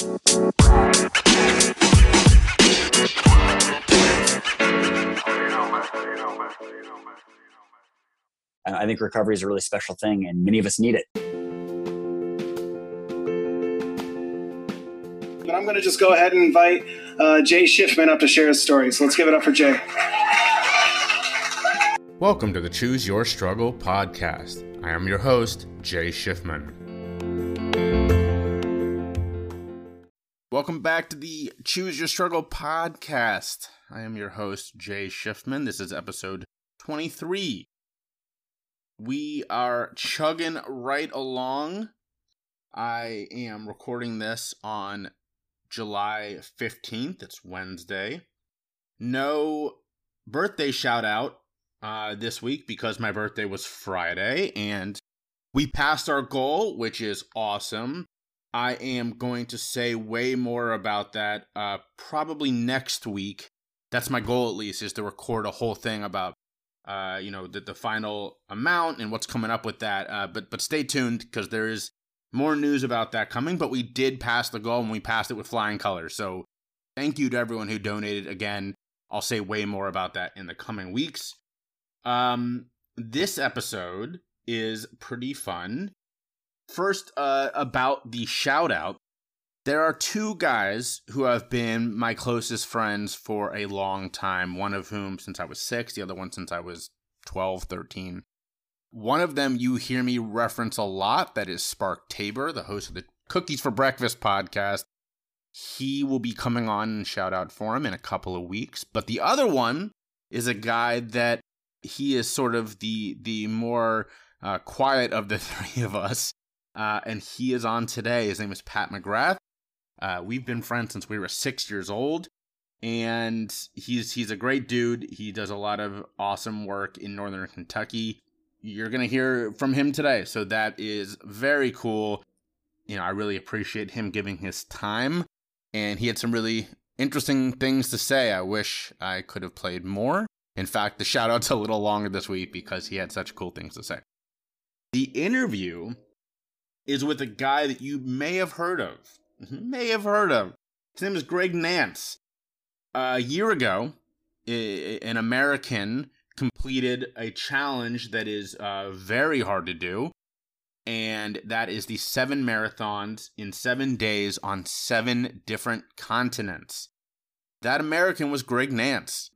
I think recovery is a really special thing, and many of us need it. But I'm going to just go ahead and invite uh, Jay Schiffman up to share his story. So let's give it up for Jay. Welcome to the Choose Your Struggle podcast. I am your host, Jay Schiffman. Welcome back to the Choose Your Struggle podcast. I am your host, Jay Schiffman. This is episode 23. We are chugging right along. I am recording this on July 15th. It's Wednesday. No birthday shout out uh, this week because my birthday was Friday and we passed our goal, which is awesome. I am going to say way more about that uh, probably next week. That's my goal, at least, is to record a whole thing about uh, you know, the, the final amount and what's coming up with that. Uh, but but stay tuned because there is more news about that coming. But we did pass the goal and we passed it with flying colors. So thank you to everyone who donated. Again, I'll say way more about that in the coming weeks. Um, this episode is pretty fun. First, uh, about the shout out. There are two guys who have been my closest friends for a long time, one of whom since I was six, the other one since I was 12, 13. One of them you hear me reference a lot, that is Spark Tabor, the host of the Cookies for Breakfast podcast. He will be coming on and shout out for him in a couple of weeks. But the other one is a guy that he is sort of the the more uh, quiet of the three of us. Uh, and he is on today. His name is Pat McGrath. Uh, we've been friends since we were six years old, and he's he's a great dude. He does a lot of awesome work in northern Kentucky. You're gonna hear from him today, so that is very cool. You know, I really appreciate him giving his time, and he had some really interesting things to say. I wish I could have played more. In fact, the shout out's a little longer this week because he had such cool things to say. The interview is with a guy that you may have heard of may have heard of. His name is Greg Nance. a year ago, an American completed a challenge that is uh, very hard to do, and that is the seven marathons in seven days on seven different continents. That American was Greg Nance.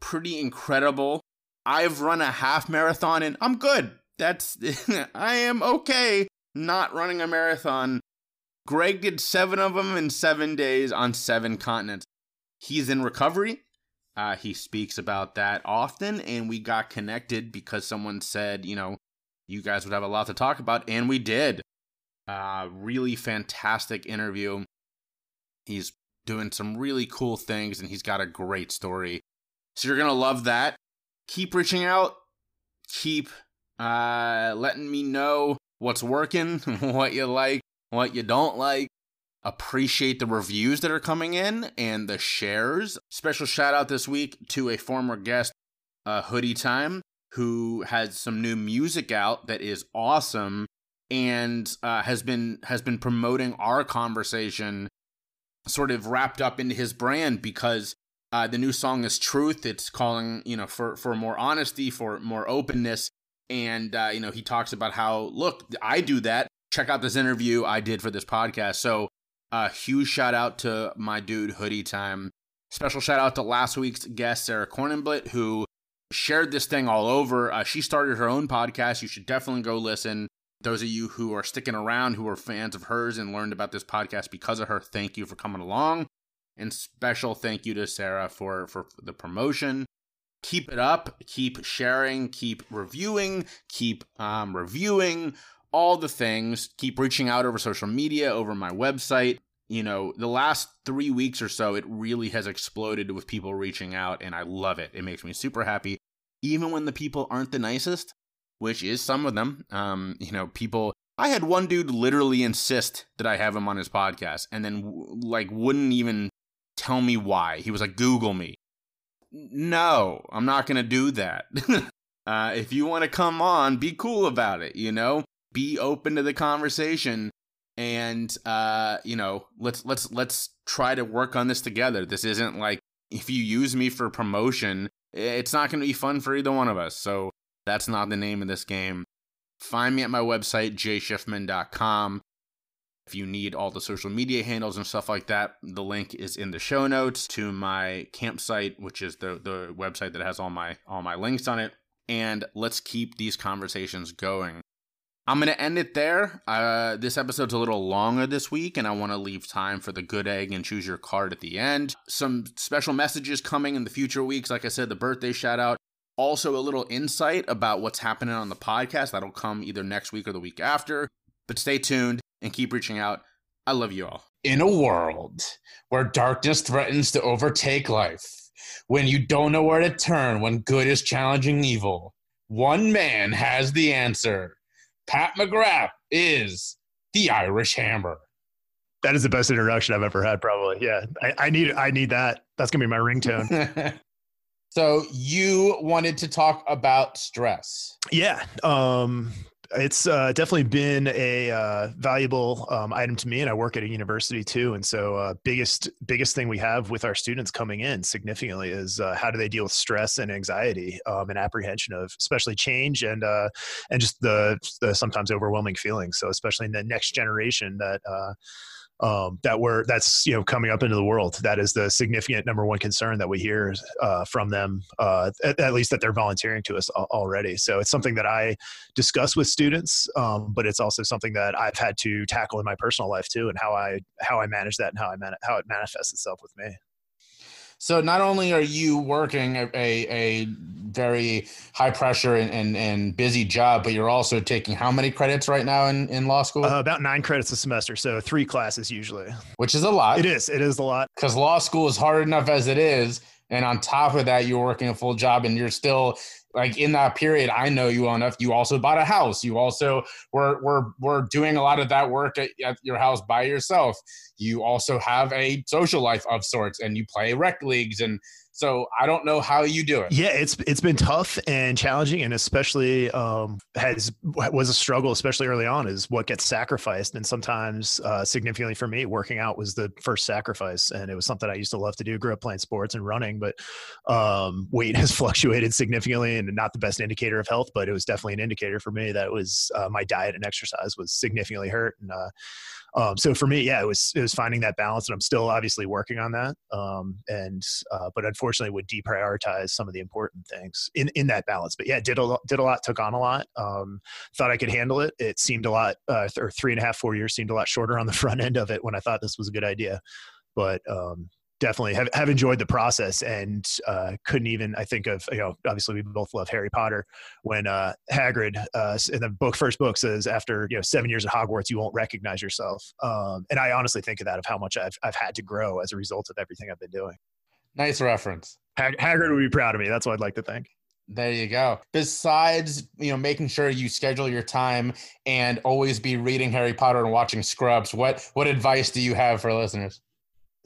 Pretty incredible. I've run a half marathon and I'm good. That's I am okay not running a marathon Greg did seven of them in seven days on seven continents. He's in recovery. Uh, he speaks about that often, and we got connected because someone said, you know, you guys would have a lot to talk about, and we did. Uh, really fantastic interview. He's doing some really cool things, and he's got a great story. So you're gonna love that. Keep reaching out. Keep uh, letting me know what's working, what you like, what you don't like. Appreciate the reviews that are coming in and the shares. Special shout out this week to a former guest, uh, Hoodie Time, who has some new music out that is awesome and uh, has been has been promoting our conversation sort of wrapped up into his brand because uh, the new song is truth it's calling you know for for more honesty for more openness and uh, you know he talks about how look i do that check out this interview I did for this podcast. So, a uh, huge shout out to my dude Hoodie Time. Special shout out to last week's guest Sarah Cornenblit who shared this thing all over. Uh, she started her own podcast. You should definitely go listen. Those of you who are sticking around, who are fans of hers and learned about this podcast because of her, thank you for coming along. And special thank you to Sarah for for the promotion. Keep it up. Keep sharing. Keep reviewing. Keep um, reviewing all the things. Keep reaching out over social media, over my website. You know, the last three weeks or so, it really has exploded with people reaching out, and I love it. It makes me super happy, even when the people aren't the nicest, which is some of them. Um, you know, people. I had one dude literally insist that I have him on his podcast, and then like wouldn't even tell me why. He was like, "Google me." No, I'm not gonna do that. uh, if you want to come on, be cool about it. You know, be open to the conversation and uh, you know, let's let's let's try to work on this together. This isn't like if you use me for promotion, it's not going to be fun for either one of us. So that's not the name of this game. Find me at my website, jschiffman.com. If you need all the social media handles and stuff like that, the link is in the show notes to my campsite, which is the, the website that has all my all my links on it. And let's keep these conversations going. I'm going to end it there. Uh, this episode's a little longer this week, and I want to leave time for the good egg and choose your card at the end. Some special messages coming in the future weeks. Like I said, the birthday shout out. Also, a little insight about what's happening on the podcast. That'll come either next week or the week after. But stay tuned and keep reaching out. I love you all. In a world where darkness threatens to overtake life, when you don't know where to turn, when good is challenging evil, one man has the answer Pat McGrath is the Irish Hammer. That is the best introduction I've ever had, probably. Yeah, I, I need I need that. That's gonna be my ringtone. so you wanted to talk about stress. Yeah. Um, it's uh, definitely been a uh, valuable um, item to me, and I work at a university too. And so, uh, biggest biggest thing we have with our students coming in significantly is uh, how do they deal with stress and anxiety um, and apprehension of especially change and uh, and just the, the sometimes overwhelming feelings. So, especially in the next generation that uh, um, that we're that's you know coming up into the world. That is the significant number one concern that we hear uh, from them, uh, at, at, least that they're volunteering to us already. So it's something that I discuss with students, um, but it's also something that I've had to tackle in my personal life too, and how I how I manage that and how I man- how it manifests itself with me. So not only are you working a, a, very high pressure and, and, and, busy job, but you're also taking how many credits right now in, in law school? Uh, about nine credits a semester. So three classes usually. Which is a lot. It is. It is a lot. Because law school is hard enough as it is. And on top of that, you're working a full job and you're still like in that period, I know you well enough. You also bought a house. You also were were were doing a lot of that work at, at, your house by yourself. You also have a social life of sorts, and you play rec leagues and so I don't know how you do it. Yeah, it's it's been tough and challenging, and especially um, has was a struggle, especially early on, is what gets sacrificed. And sometimes, uh, significantly for me, working out was the first sacrifice, and it was something I used to love to do. Grew up playing sports and running, but um, weight has fluctuated significantly, and not the best indicator of health. But it was definitely an indicator for me that was uh, my diet and exercise was significantly hurt, and uh, um, so for me, yeah, it was it was finding that balance, and I'm still obviously working on that. Um, and uh, but unfortunately, would deprioritize some of the important things in in that balance. But yeah, did a lot, did a lot, took on a lot. Um, thought I could handle it. It seemed a lot, uh, or three and a half, four years seemed a lot shorter on the front end of it when I thought this was a good idea. But um, definitely have, have enjoyed the process and uh, couldn't even I think of you know obviously we both love Harry Potter when uh, Hagrid uh, in the book first book says after you know seven years at Hogwarts you won't recognize yourself um, and I honestly think of that of how much I've I've had to grow as a result of everything I've been doing. Nice reference. Hag- Hagrid would be proud of me. That's what I'd like to think. There you go. Besides, you know, making sure you schedule your time and always be reading Harry Potter and watching Scrubs, what what advice do you have for listeners?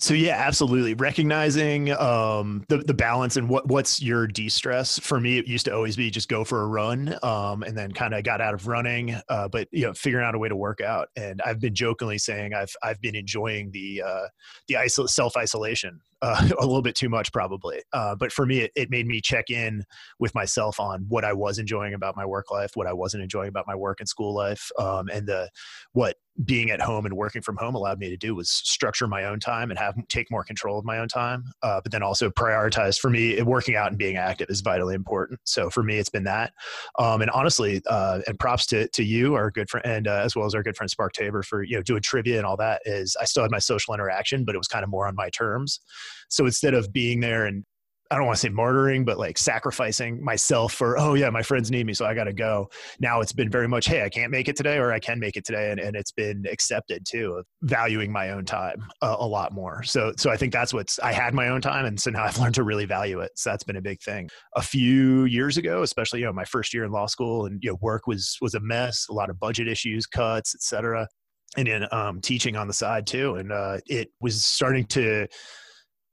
So yeah, absolutely. Recognizing um, the the balance and what what's your de stress. For me, it used to always be just go for a run, um, and then kind of got out of running. Uh, but you know, figuring out a way to work out. And I've been jokingly saying I've I've been enjoying the uh, the isol- self isolation uh, a little bit too much probably. Uh, but for me, it, it, made me check in with myself on what I was enjoying about my work life, what I wasn't enjoying about my work and school life, um, and the what being at home and working from home allowed me to do was structure my own time and have take more control of my own time. Uh, but then also prioritize for me, working out and being active is vitally important. So for me, it's been that. Um, and honestly, uh, and props to to you, our good friend, and uh, as well as our good friend Spark Tabor for you know doing trivia and all that. Is I still had my social interaction, but it was kind of more on my terms. So instead of being there and I don't want to say martyring, but like sacrificing myself for, oh yeah, my friends need me, so I got to go. Now it's been very much, hey, I can't make it today, or I can make it today, and, and it's been accepted too, valuing my own time a, a lot more. So, so I think that's what's I had my own time, and so now I've learned to really value it. So that's been a big thing. A few years ago, especially you know my first year in law school, and you know work was was a mess, a lot of budget issues, cuts, etc. And then um, teaching on the side too, and uh, it was starting to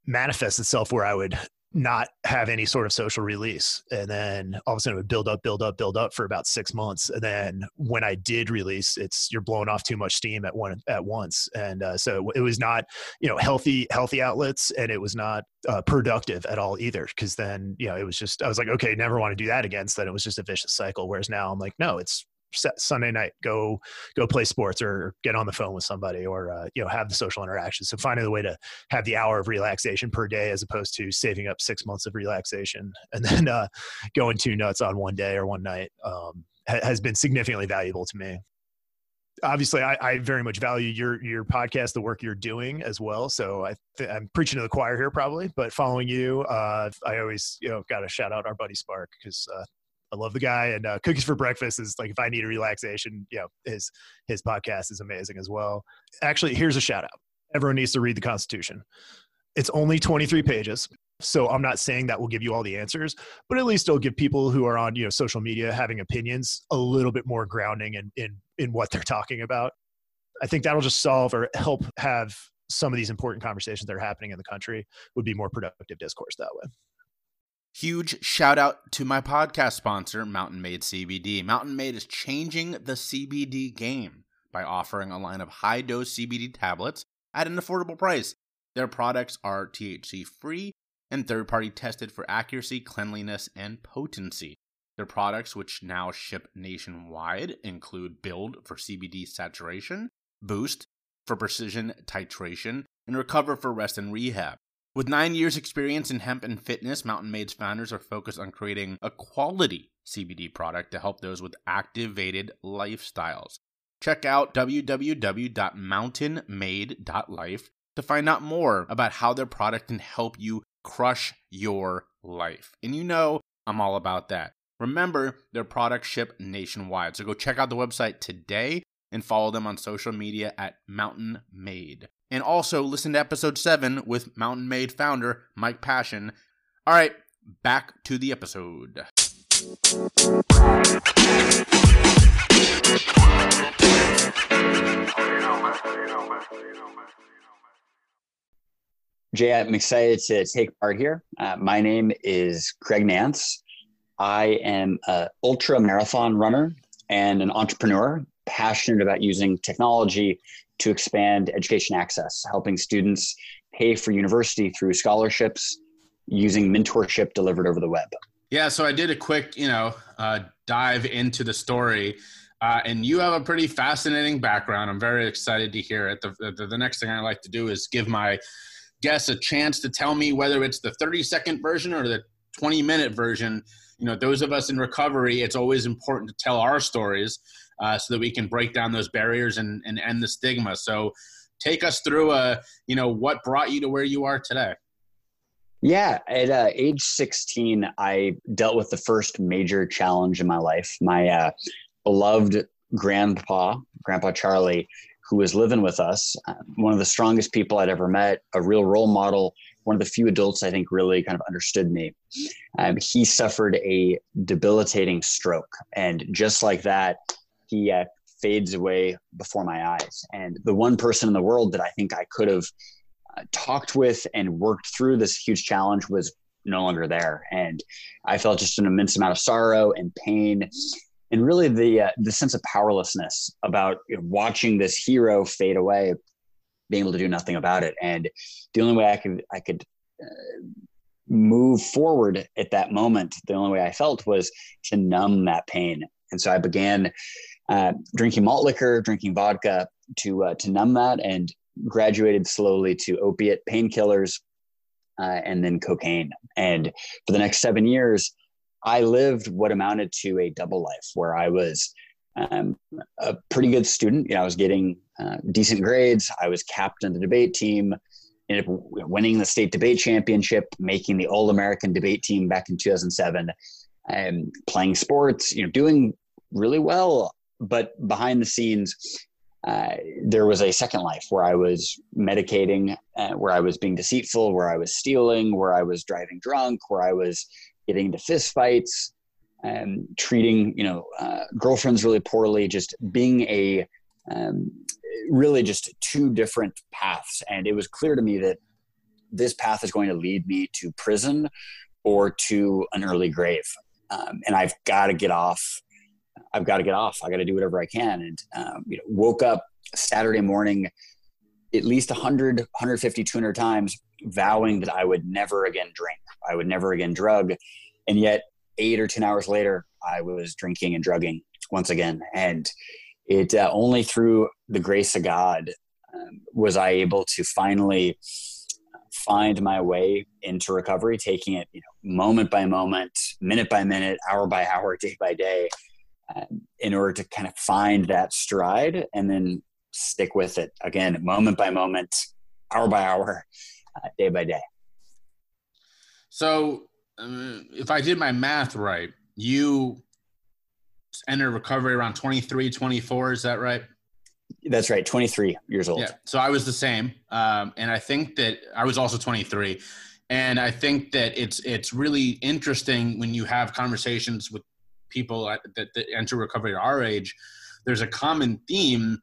manifest itself where I would not have any sort of social release. And then all of a sudden it would build up, build up, build up for about six months. And then when I did release, it's you're blowing off too much steam at one at once. And uh, so it was not, you know, healthy, healthy outlets and it was not uh, productive at all either. Cause then, you know, it was just, I was like, okay, never want to do that again. So then it was just a vicious cycle. Whereas now I'm like, no, it's Sunday night, go go play sports or get on the phone with somebody or uh, you know have the social interaction. So finding the way to have the hour of relaxation per day as opposed to saving up six months of relaxation and then uh, going two nuts on one day or one night um, ha- has been significantly valuable to me. Obviously, I, I, very much value your your podcast, the work you're doing as well. So I th- I'm preaching to the choir here, probably, but following you, uh, I always you know got to shout out our buddy Spark because uh, I love the guy, and uh, Cookies for Breakfast is like if I need a relaxation, you know, his his podcast is amazing as well. Actually, here's a shout out. Everyone needs to read the Constitution. It's only 23 pages. So I'm not saying that will give you all the answers, but at least it'll give people who are on, you know, social media having opinions a little bit more grounding in in in what they're talking about. I think that'll just solve or help have some of these important conversations that are happening in the country would be more productive discourse that way. Huge shout out to my podcast sponsor, Mountain Made CBD. Mountain Made is changing the CBD game by offering a line of high dose CBD tablets at an affordable price. Their products are THC free and third party tested for accuracy, cleanliness, and potency. Their products, which now ship nationwide, include Build for CBD saturation, Boost for precision titration, and Recover for rest and rehab. With nine years' experience in hemp and fitness, Mountain Made's founders are focused on creating a quality CBD product to help those with activated lifestyles. Check out www.mountainmade.life to find out more about how their product can help you crush your life. And you know, I'm all about that. Remember, their products ship nationwide. So go check out the website today and follow them on social media at Mountain Made. And also listen to episode 7 with Mountain Made founder Mike Passion. All right, back to the episode. Jay, I'm excited to take part here. Uh, my name is Greg Nance. I am an ultra marathon runner and an entrepreneur passionate about using technology to expand education access, helping students pay for university through scholarships using mentorship delivered over the web. Yeah, so I did a quick, you know, uh, dive into the story, uh, and you have a pretty fascinating background. I'm very excited to hear it. The, the, the next thing I like to do is give my guests a chance to tell me whether it's the 30 second version or the 20 minute version. You know, those of us in recovery, it's always important to tell our stories uh, so that we can break down those barriers and, and end the stigma. So take us through, uh, you know, what brought you to where you are today. Yeah, at uh, age 16, I dealt with the first major challenge in my life. My uh, beloved grandpa, Grandpa Charlie, who was living with us, uh, one of the strongest people I'd ever met, a real role model, one of the few adults I think really kind of understood me. Um, he suffered a debilitating stroke. And just like that, he uh, fades away before my eyes. And the one person in the world that I think I could have uh, talked with and worked through this huge challenge was no longer there. And I felt just an immense amount of sorrow and pain. And really, the uh, the sense of powerlessness about you know, watching this hero fade away, being able to do nothing about it, and the only way I could I could uh, move forward at that moment, the only way I felt was to numb that pain. And so I began uh, drinking malt liquor, drinking vodka to uh, to numb that, and graduated slowly to opiate painkillers, uh, and then cocaine. And for the next seven years, I lived what amounted to a double life, where I was um, a pretty good student. You know, I was getting uh, decent grades. I was captain of the debate team. Ended up winning the state debate championship, making the All American debate team back in 2007, and playing sports. You know, doing really well but behind the scenes, uh, there was a second life where I was medicating, uh, where I was being deceitful, where I was stealing, where I was driving drunk, where I was getting into fistfights, and treating you know uh, girlfriends really poorly, just being a um, really just two different paths. And it was clear to me that this path is going to lead me to prison or to an early grave. Um, and I've got to get off. I've got to get off. I got to do whatever I can. And, um, you know, woke up Saturday morning at least 100, 150, 200 times vowing that I would never again drink. I would never again drug. And yet, eight or 10 hours later, I was drinking and drugging once again. And it uh, only through the grace of God um, was I able to finally find my way into recovery, taking it you know, moment by moment, minute by minute, hour by hour, day by day, um, in order to kind of find that stride and then stick with it again, moment by moment, hour by hour, uh, day by day. So, um, if I did my math right, you entered recovery around 23, 24. Is that right? That's right. 23 years old. Yeah. So I was the same. Um, and I think that I was also 23. And I think that it's, it's really interesting when you have conversations with people that, that enter recovery at our age, there's a common theme,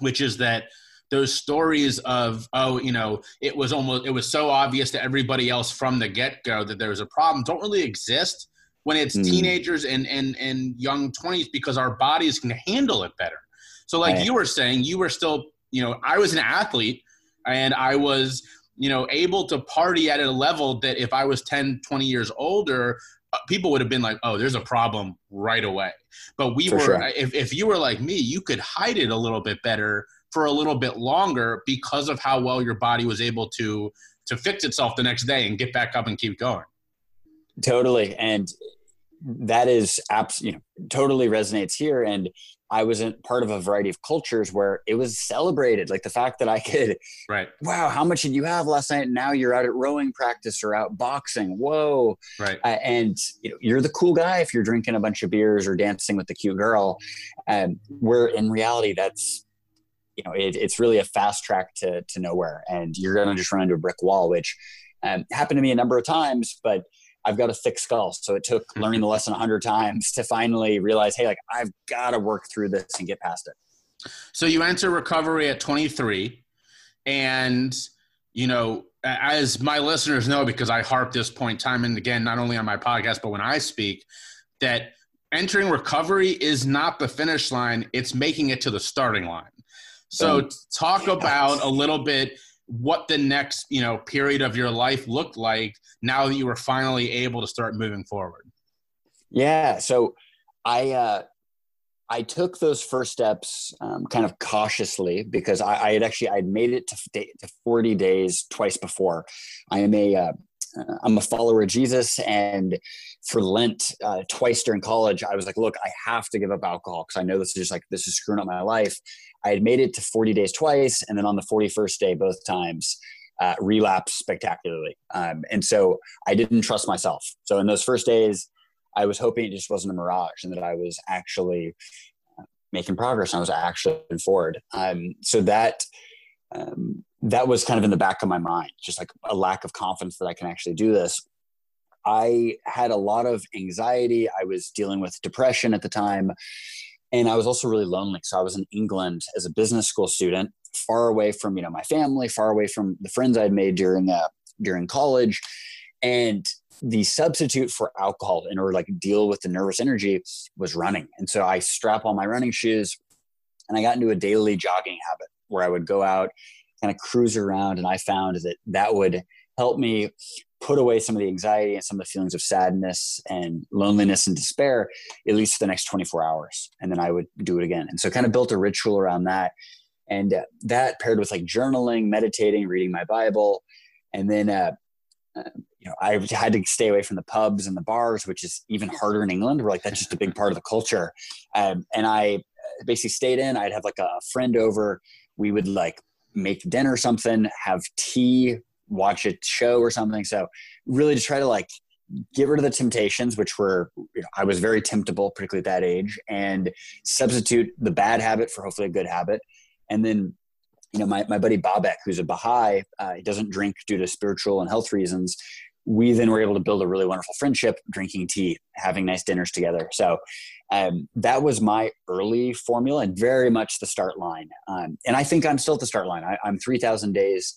which is that those stories of oh you know it was almost it was so obvious to everybody else from the get-go that there was a problem don't really exist when it's mm. teenagers and and and young 20s because our bodies can handle it better so like right. you were saying you were still you know i was an athlete and i was you know able to party at a level that if i was 10 20 years older Uh, people would have been like oh there's a problem right away. But we For were sure. if, if you were like me you could hide it a little bit better for a little bit longer because of how well your body was able to to fix itself the next day and get back up and keep going. Totally. And that is abs- you know totally resonates here. And i was in part of a variety of cultures where it was celebrated like the fact that i could right. Wow how much did you have last night? And now you're out at rowing practice or out boxing. Whoa. Right. Uh, and you know you're the cool guy if you're drinking a bunch of beers or dancing with the cute girl. And where in reality that's you know it, it's really a fast track to to nowhere. And you're going to just run into a brick wall which um, happened to me a number of times but I've got a thick skull. So it took mm-hmm. learning the lesson a hundred times to finally realize, hey, like I've got to work through this and get past it. So you enter recovery at 23, and you know, as my listeners know, because I harp this point time and again, not only on my podcast but when I speak, that entering recovery is not the finish line; it's making it to the starting line. So, talk about a little bit what the next you know period of your life looked like now that you were finally able to start moving forward? Yeah so i uh i took those first steps um, kind of cautiously because I, I, had actually i'd made it to, to 40 days twice before. I am a uh, i'm a follower of jesus and for lent uh, twice during college i was like look i have to give up alcohol because i know this is just like this is screwing up my life I had made it to 40 days twice, and then on the 41st day, both times, uh, relapsed spectacularly. Um, and so I didn't trust myself. So in those first days, I was hoping it just wasn't a mirage and that I was actually uh, making progress and I was actually moving forward. Um, so that um, that was kind of in the back of my mind, just like a lack of confidence that I can actually do this. I had a lot of anxiety. I was dealing with depression at the time and I was also really lonely. So I was in England as a business school student, far away from you know my family, far away from the friends I'd made during uh, during college, and the substitute for alcohol in order to like deal with the nervous energy was running. And so I strap on my running shoes, and I got into a daily jogging habit where I would go out, kind of cruise around, and I found that that would help me put away some of the anxiety and some of the feelings of sadness and loneliness and despair at least for the next 24 hours and then i would do it again. And so kind of built a ritual around that and uh, that paired with like journaling meditating reading my bible and then uh, uh, you know i had to stay away from the pubs and the bars which is even harder in england We're like that's just a big part of the culture. Um, and i uh, basically stayed in i'd have like a friend over we would like make dinner or something have tea watch a show or something. So really to try to like get rid of the temptations, which were, you know, I was very temptable, particularly at that age, and substitute the bad habit for hopefully a good habit. And then, you know, my, my buddy Babak, who's a Baha'i, uh, he doesn't drink due to spiritual and health reasons. We then were able to build a really wonderful friendship, drinking tea, having nice dinners together. So um, that was my early formula and very much the start line. Um, and I think I'm still at the start line. I, am 3,000 days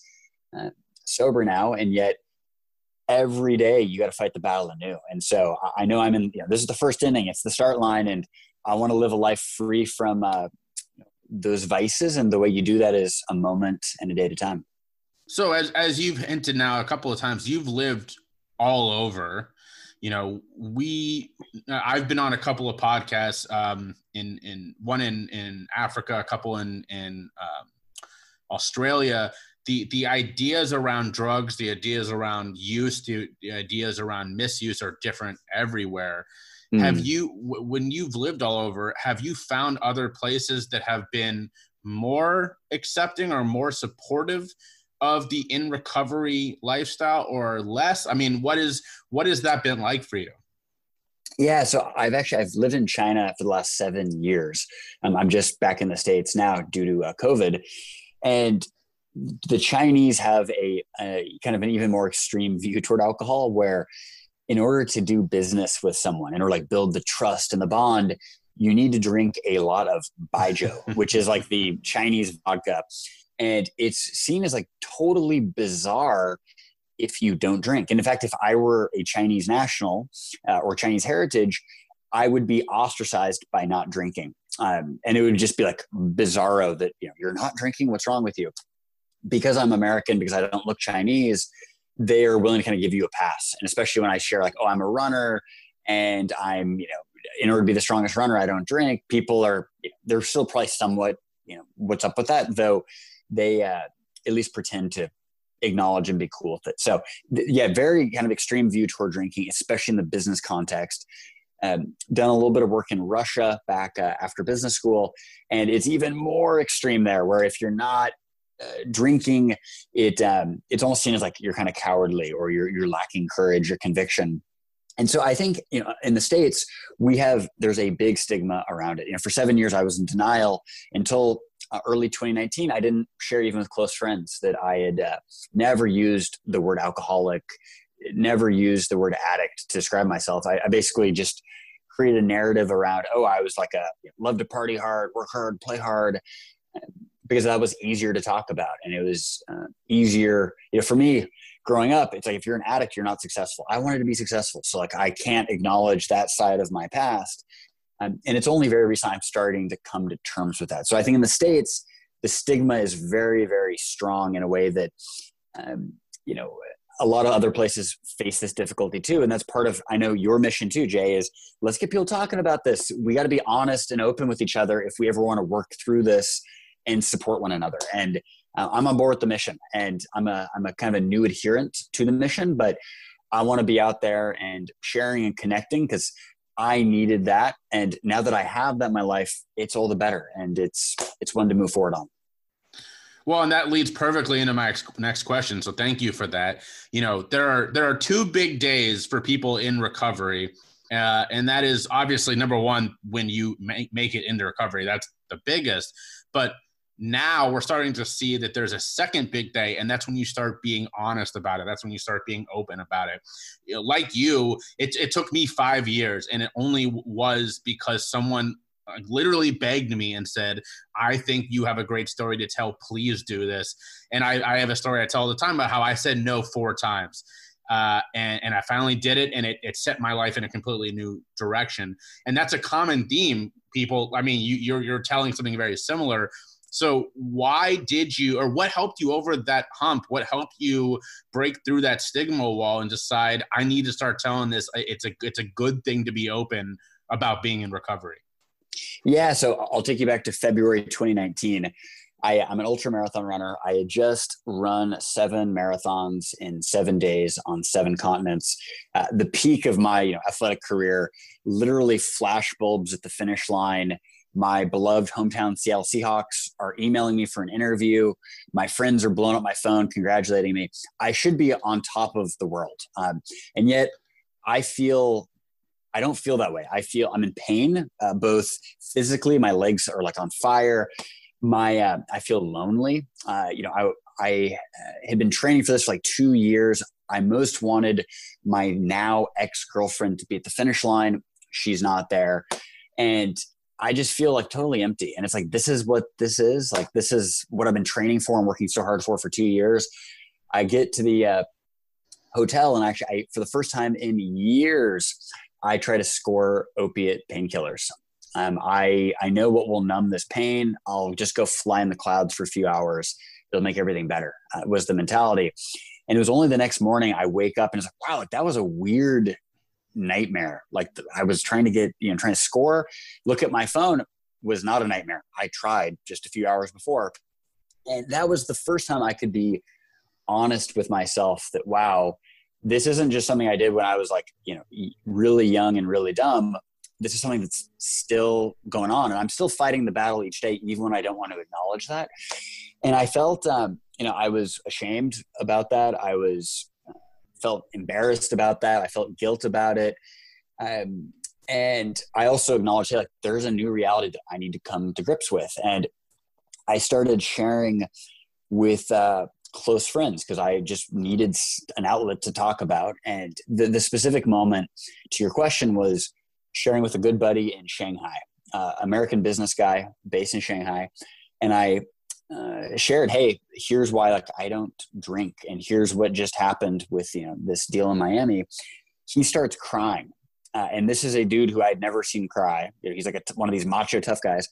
uh, sober now, and yet every day you got to fight the battle anew. And so I know I'm in. You know, this is the first inning. It's the start line, and I want to live a life free from uh, those vices. And the way you do that is a moment and a day at a time. So as as you've hinted now a couple of times, you've lived all over. You know, we I've been on a couple of podcasts um, in in one in in Africa, a couple in in um, Australia. The the ideas around drugs, the ideas around use, the, the ideas around misuse are different everywhere. Mm. Have you, when you've lived all over, have you found other places that have been more accepting or more supportive of the in recovery lifestyle or less? I mean, what is what has that been like for you? Yeah, so I've actually I've lived in China for the last seven years. Um, I'm just back in the states now due to uh, COVID, and the Chinese have a, a kind of an even more extreme view toward alcohol, where in order to do business with someone and or like build the trust and the bond, you need to drink a lot of baijiu, which is like the Chinese vodka and it's seen as like totally bizarre if you don't drink. And in fact, if I were a Chinese national uh, or Chinese heritage, I would be ostracized by not drinking. Um, and it would just be like bizarro that you know you're not drinking. What's wrong with you? Because I'm American, because I don't look Chinese, they are willing to kind of give you a pass. And especially when I share like, oh, I'm a runner, and I'm you know in order to be the strongest runner, I don't drink. People are they're still probably somewhat you know what's up with that though they uh, at least pretend to acknowledge and be cool with it. So, th- yeah, very kind of extreme view toward drinking, especially in the business context. Um, done a little bit of work in Russia back uh, after business school, and it's even more extreme there. Where if you're not uh, drinking, it um, it's almost seen as like you're kind of cowardly or you're you're lacking courage or conviction. And so I think you know in the states we have there's a big stigma around it. You know, for seven years I was in denial until uh, early 2019, I didn't share even with close friends that I had uh, never used the word alcoholic, never used the word addict to describe myself. I, I basically just created a narrative around, oh, I was like a love to party hard, work hard, play hard, because that was easier to talk about, and it was uh, easier. You know, for me, growing up, it's like if you're an addict, you're not successful. I wanted to be successful, so like I can't acknowledge that side of my past um, and it's only very recent I'm starting to come to terms with that. So I think in the States, the stigma is very, very strong in a way that, um, you know, a lot of other places face this difficulty too. And that's part of, I know your mission too, Jay, is let's get people talking about this. We got to be honest and open with each other if we ever want to work through this and support one another. And uh, I'm on board with the mission and I'm a, I'm a kind of a new adherent to the mission, but I want to be out there and sharing and connecting because I needed that. And now that I have that in my life, it's all the better. And it's, it's one to move forward on. Well, and that leads perfectly into my next question. So thank you for that. You know, there are there are two big days for people in recovery, uh, and that is obviously number one when you make make it into recovery. That's the biggest. But now we're starting to see that there's a second big day and that's when you start being honest about it that's when you start being open about it you know, like you it, it took me five years and it only was because someone literally begged me and said i think you have a great story to tell please do this and i, I have a story i tell all the time about how i said no four times uh, and, and I finally did it, and it, it set my life in a completely new direction. And that's a common theme. People, I mean, you, you're you're telling something very similar so why did you, or what helped you over that hump? What helped you break through that stigma wall and decide I need to start telling this? It's a it's a good thing to be open about being in recovery. Yeah, so I'll take you back to February 2019. I, am an ultra marathon runner. I had just run seven marathons in seven days on seven continents. Uh, the peak of my you know, athletic career, literally flash bulbs at the finish line my beloved hometown Seattle Seahawks are emailing me for an interview. My friends are blowing up my phone, congratulating me. I should be on top of the world. Um, and yet I feel, I don't feel that way. I feel I'm in pain, uh, both physically, my legs are like on fire. My, uh, I feel lonely. Uh, you know, I, I uh, had been training for this for like two years. I most wanted my now ex girlfriend to be at the finish line. She's not there. And I just feel like totally empty. And it's like, this is what this is. Like, this is what I've been training for and working so hard for for two years. I get to the uh, hotel, and actually, I, for the first time in years, I try to score opiate painkillers. Um, I I know what will numb this pain. I'll just go fly in the clouds for a few hours. It'll make everything better. Uh, was the mentality, and it was only the next morning I wake up and it's like, wow, that was a weird nightmare. Like I was trying to get you know trying to score. Look at my phone was not a nightmare. I tried just a few hours before, and that was the first time I could be honest with myself that wow this isn't just something I did when I was like, you know, really young and really dumb. This is something that's still going on. And I'm still fighting the battle each day, even when I don't want to acknowledge that. And I felt, um, you know, I was ashamed about that. I was felt embarrassed about that. I felt guilt about it. Um, and I also acknowledged, hey, like, there's a new reality that I need to come to grips with. And I started sharing with uh, close friends because I just needed an outlet to talk about. And the, the specific moment to your question was sharing with a good buddy in Shanghai, uh, American business guy based in Shanghai. And I uh, shared, hey, here's why like I don't drink, and here's what just happened with you know this deal in Miami. He starts crying, uh, and this is a dude who I'd never seen cry. You know, he's like one of these macho tough guys,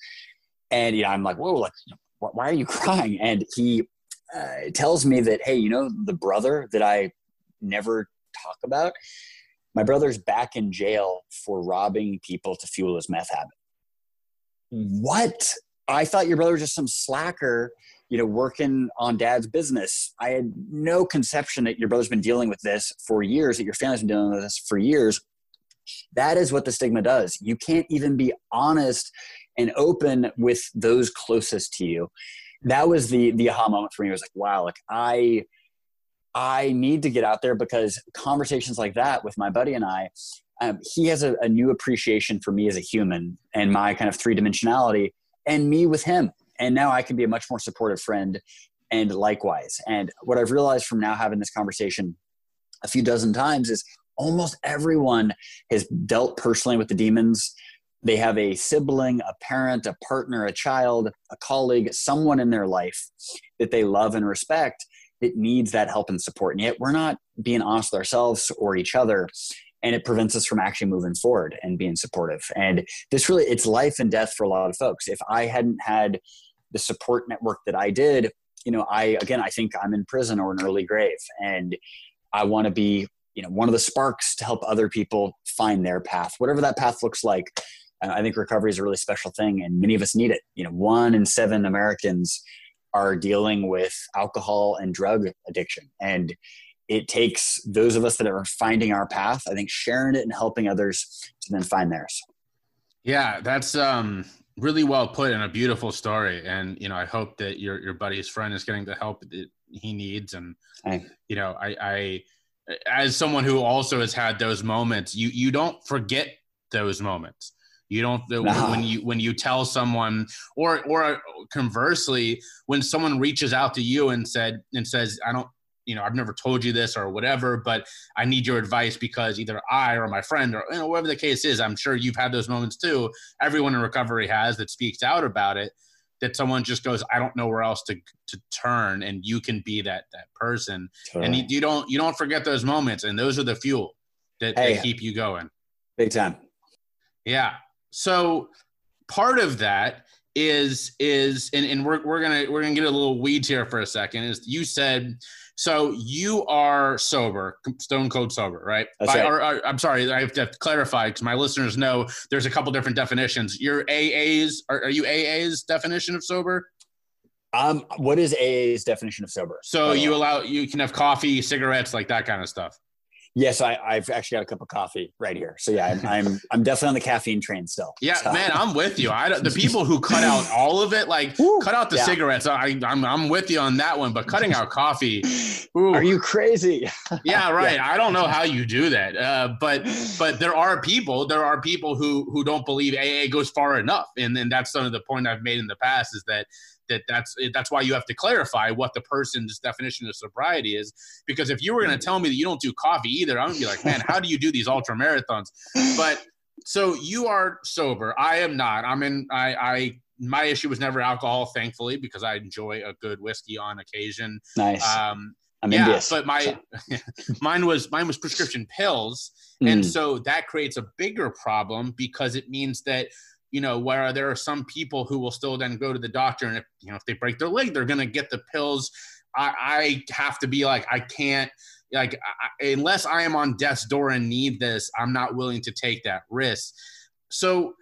and you know I'm like, whoa, like why are you crying? And he uh, tells me that, hey, you know, the brother that I never talk about, my brother's back in jail for robbing people to fuel his meth habit. What? I thought your brother was just some slacker, you know, working on dad's business. I had no conception that your brother's been dealing with this for years, that your family's been dealing with this for years. That is what the stigma does. You can't even be honest and open with those closest to you that was the the aha moment for me. It was like, wow, like I I need to get out there because conversations like that with my buddy and I, um, he has a, a, new appreciation for me as a human and my kind of three dimensionality, and me with him. And now I can be a much more supportive friend, and likewise. And what I've realized from now having this conversation a few dozen times is almost everyone has dealt personally with the demons they have a sibling, a parent, a partner, a child, a colleague, someone in their life that they love and respect that needs that help and support. And yet we're not being honest with ourselves or each other. And it prevents us from actually moving forward and being supportive. And this really, it's life and death for a lot of folks. If I hadn't had the support network that I did, you know, I, again, I think I'm in prison or an early grave. And I want to be, you know, one of the sparks to help other people find their path, whatever that path looks like uh, I think recovery is a really special thing, and many of us need it. You know, one in seven Americans are dealing with alcohol and drug addiction, and it takes those of us that are finding our path. I think sharing it and helping others to then find theirs. Yeah, that's um, really well put and a beautiful story. And you know, I hope that your your buddy's friend is getting the help that he needs. And you know, I, I as someone who also has had those moments, you you don't forget those moments you don't nah. when you when you tell someone or or conversely when someone reaches out to you and said and says I don't you know I've never told you this or whatever but I need your advice because either I or my friend or you know whatever the case is I'm sure you've had those moments too. Everyone in recovery has that speaks out about it that someone just goes I don't know where else to to turn and you can be that that person. And you, you, don't you don't forget those moments and those are the fuel that, hey, that keep you going. Big time. Yeah. So part of that is is and, and we're, we're gonna we're gonna get a little weeds here for a second is you said so you are sober stone cold sober right, By, right. Or, or, i'm sorry i have to clarify because my listeners know there's a couple different definitions. Your aas are, are you aa's definition of sober? Um what is aa's definition of sober? So you allow you can have coffee cigarettes like that kind of stuff Yes, I, have actually got a cup of coffee right here. So yeah, I'm I'm, I'm definitely on the caffeine train still. Yeah, so. man, I'm with you. I the people who cut out all of it, like cut out the yeah. cigarettes. I I'm I'm with you on that one. But cutting out coffee, ooh. are you crazy? yeah, right. Yeah. I don't know how you do that. Uh, but but there are people. There are people who who don't believe AA goes far enough, and then that's some of the point I've made in the past is that that that's that's why you have to clarify what the person's definition of sobriety is. Because if you were going to tell me that you don't do coffee either i'm going to be like man how do you do these ultra marathons but so you are sober. I am not. I'm in i i my issue was never alcohol thankfully because i enjoy a good whiskey on occasion. Nice. Um I'm yeah, envious. but my So- mine was mine was prescription pills, and Mm, so that creates a bigger problem because it means that you know where there are some people who will still then go to the doctor, and if you know if they break their leg, they're gonna get the pills. I, I have to be like I can't like I- unless I am on death's door and need this, I'm not willing to take that risk. So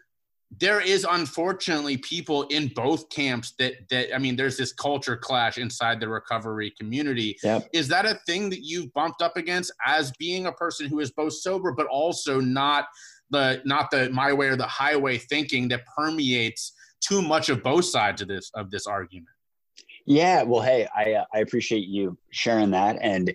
there is unfortunately people in both camps that that I mean there's this culture clash inside the recovery community. Yep. Is that a thing that you've bumped up against as being a person who is both sober but also not the not the my way or the highway thinking that permeates too much of both sides of this of this argument? Yeah, well, hey, I uh, I appreciate you sharing that, and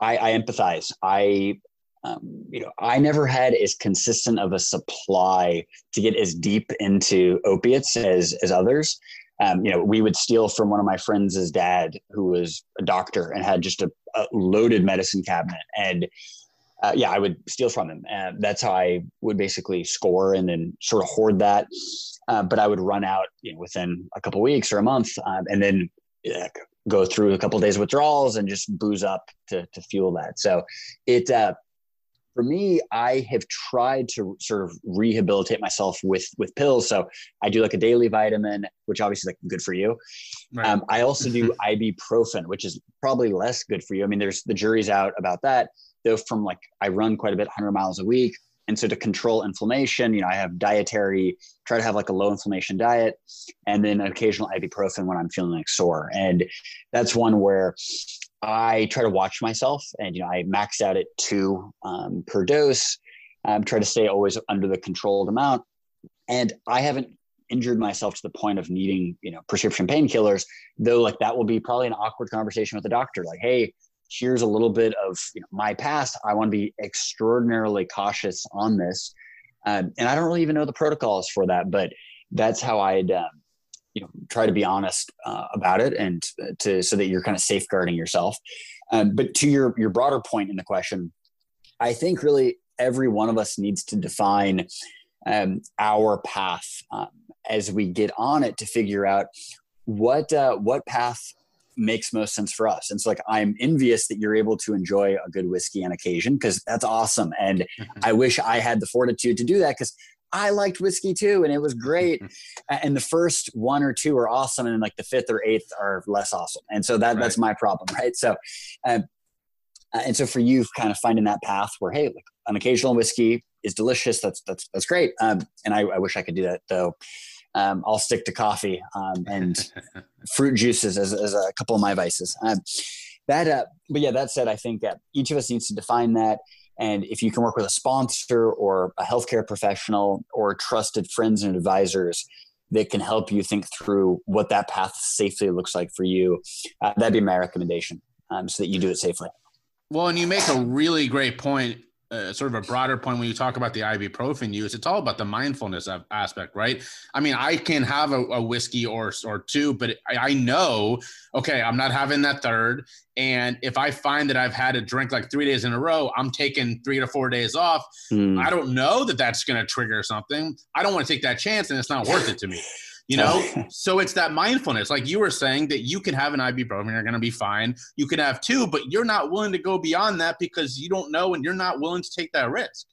I, I empathize. I, um, you know, I never had as consistent of a supply to get as deep into opiates as as others. Um, you know, we would steal from one of my friends' dad, who was a doctor and had just a, a loaded medicine cabinet, and uh, yeah, I would steal from him. Uh, that's how I would basically score and then sort of hoard that. Uh, but I would run out you know, within a couple weeks or a month, um, and then go through a couple days withdrawals and just booze up to, to fuel that. So it, uh, for me, I have tried to sort of rehabilitate myself with, with pills. So I do like a daily vitamin, which obviously is like good for you. Right. Um, I also do ibuprofen, which is probably less good for you. I mean, there's the jury's out about that. Though from like I run quite a bit, 100 miles a week, and so to control inflammation, you know, I have dietary, try to have like a low inflammation diet, and then occasional ibuprofen when I'm feeling like sore. And that's one where I try to watch myself, and you know, I max out at two um, per dose. Um, try to stay always under the controlled amount, and I haven't injured myself to the point of needing you know prescription painkillers though like that will be probably an awkward conversation with the doctor like hey here's a little bit of you know, my past. I want to be extraordinarily cautious on this. Um, and i don't really even know the protocols for that but that's how i'd um, you know try to be honest uh, about it and to so that you're kind of safeguarding yourself. Um, but to your your broader point in the question i think really every one of us needs to define um, our path um, as we get on it to figure out what uh, what path makes most sense for us. And so, like, I'm envious that you're able to enjoy a good whiskey on occasion because that's awesome. And I wish I had the fortitude to do that because I liked whiskey too, and it was great. and the first one or two are awesome, and then like the fifth or eighth are less awesome. And so that that's my problem, right? So, um, uh, and so for you, kind of finding that path where hey, like an occasional whiskey is delicious. That's that's that's great. Um, and I, I wish I could do that though. Um, I'll stick to coffee um, and fruit juices as, as a couple of my vices. Um, that, uh, but yeah, that said, I think that each of us needs to define that. And if you can work with a sponsor or a healthcare professional or trusted friends and advisors that can help you think through what that path safely looks like for you, uh, that'd be my recommendation um, so that you do it safely. Well, and you make a really great point, uh, sort of a broader point when you talk about the ibuprofen use. It's all about the mindfulness of, aspect, right? I mean, I can have a, a whiskey or or two, but I, I know, okay, I'm not having that third. And if I find that I've had a drink like three days in a row, I'm taking three to four days off. Hmm. I don't know that that's going to trigger something. I don't want to take that chance, and it's not worth it to me. You know, so it's that mindfulness, like you were saying, that you can have an ibuprofen, you're going to be fine. You can have two, but you're not willing to go beyond that because you don't know and you're not willing to take that risk.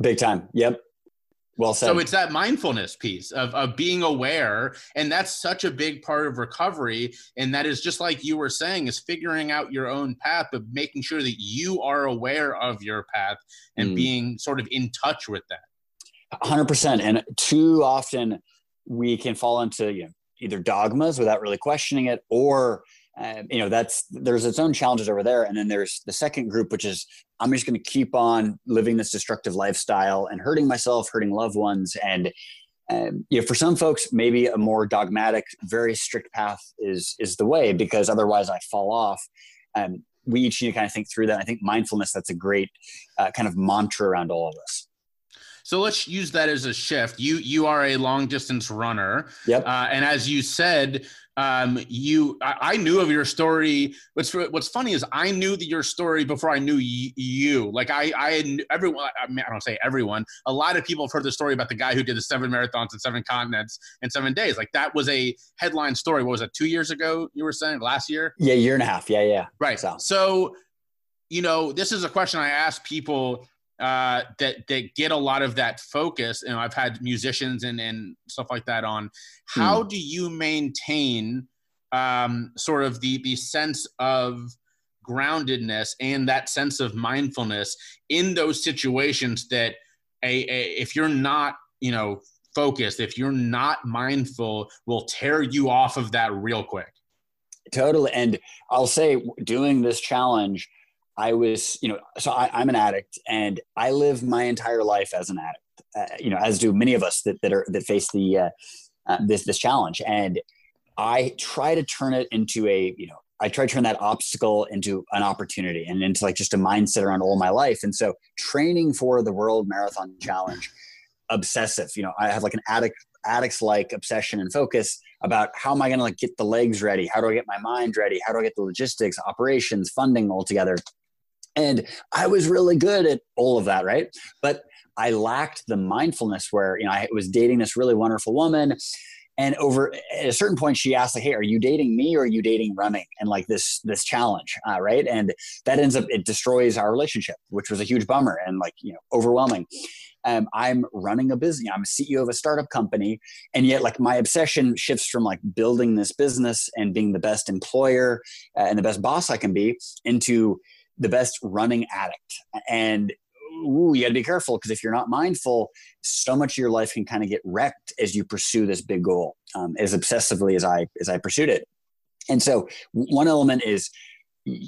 Big time. Yep. Well said. So it's that mindfulness piece of, of being aware. And that's such a big part of recovery. And that is just like you were saying, is figuring out your own path, but making sure that you are aware of your path and Mm. being sort of in touch with that. 100% and too often we can fall into you know, either dogmas without really questioning it or uh, you know that's there's its own challenges over there. And then there's the second group which is i'm just going to keep on living this destructive lifestyle and hurting myself hurting loved ones. And um, you know for some folks maybe a more dogmatic very strict path is is the way because otherwise i fall off. And we each need to kind of think through that. I think mindfulness that's a great uh, kind of mantra around all of this So let's use that as a shift. You you are a long distance runner, yep uh, and as you said, um, you I, I, knew of your story. What's what's funny is I knew the, your story before I knew y- you. Like I I had everyone. I, mean, I don't say everyone. A lot of people have heard the story about the guy who did the seven marathons in seven continents in seven days. Like that was a headline story. What was it? Two years ago? You were saying last year? Yeah, year and a half. Yeah, yeah. Right. So, so you know, this is a question I ask people uh, that that get a lot of that focus. And I've had musicians and and stuff like that on. How hmm. do you maintain um, sort of the the sense of groundedness and that sense of mindfulness in those situations that a, a if you're not you know focused if you're not mindful will tear you off of that real quick totally and i'll say doing this challenge I was, you know, so I, am an addict and I live my entire life as an addict, uh, you know, as do many of us that, that are, that face the, uh, uh, this, this challenge. And I try to turn it into a, you know, I try to turn that obstacle into an opportunity and into like just a mindset around all my life. And so training for the world marathon challenge, obsessive, you know, I have like an addict, addicts like obsession and focus about how am I going to like get the legs ready? How do I get my mind ready? How do I get the logistics, operations, funding all together? And I was really good at all of that, right? But I lacked the mindfulness where, you know, I was dating this really wonderful woman. And over at a certain point, she asked, like, "Hey, are you dating me or are you dating running?" And like this this challenge, uh, right? And that ends up it destroys our relationship, which was a huge bummer and like you know overwhelming. Um, I'm running a business. I'm a CEO of a startup company, and yet like my obsession shifts from like building this business and being the best employer uh, and the best boss I can be into the best running addict. And ooh, you got to be careful because if you're not mindful, so much of your life can kind of get wrecked as you pursue this big goal, um, as obsessively as I as I pursued it. And so, one element is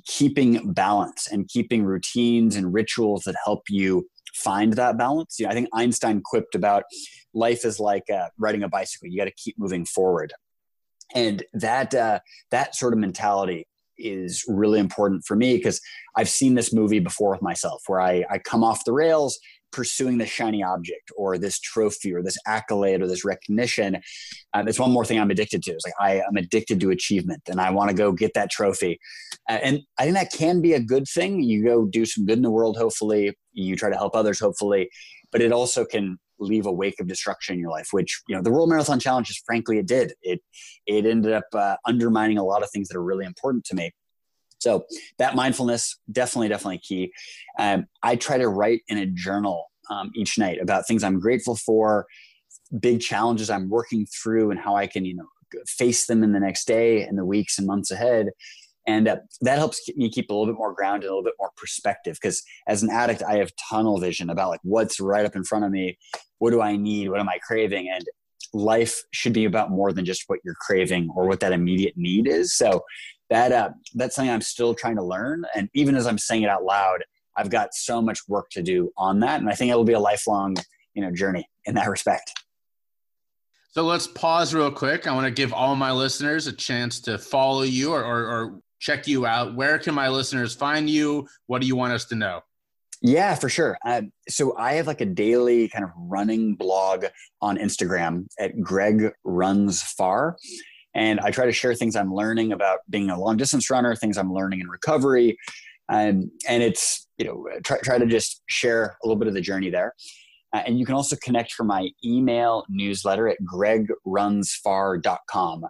keeping balance and keeping routines and rituals that help you find that balance. You know, I think Einstein quipped about life is like uh, riding a bicycle. You got to keep moving forward, and that uh, that sort of mentality is really important for me because I've seen this movie before with myself where I, I come off the rails pursuing this shiny object or this trophy or this accolade or this recognition. Uh, there's one more thing I'm addicted to. It's like I am addicted to achievement and I want to go get that trophy. Uh, and I think that can be a good thing. You go do some good in the world, hopefully. You try to help others, hopefully. But it also can leave a wake of destruction in your life which you know the world marathon challenge is frankly it did. It it ended up uh, undermining a lot of things that are really important to me. So that mindfulness definitely definitely key. Um, i try to write in a journal um, each night about things i'm grateful for big challenges i'm working through and how i can you know face them in the next day and the weeks and months ahead and uh, that helps me keep a little bit more grounded, and a little bit more perspective. Because as an addict, I have tunnel vision about like what's right up in front of me. What do I need? What am I craving? And life should be about more than just what you're craving or what that immediate need is. So that uh, that's something I'm still trying to learn. And even as I'm saying it out loud, I've got so much work to do on that. And I think it will be a lifelong, you know, journey in that respect. So let's pause real quick. I want to give all my listeners a chance to follow you or, or, or check you out, where can my listeners find you? What do you want us to know? Yeah, for sure. Uh, so I have like a daily kind of running blog on Instagram at Greg Runs Far. And I try to share things I'm learning about being a long distance runner, things I'm learning in recovery. Um, and it's, you know, try, try to just share a little bit of the journey there. Uh, and you can also connect for my email newsletter at gregrunsfar.com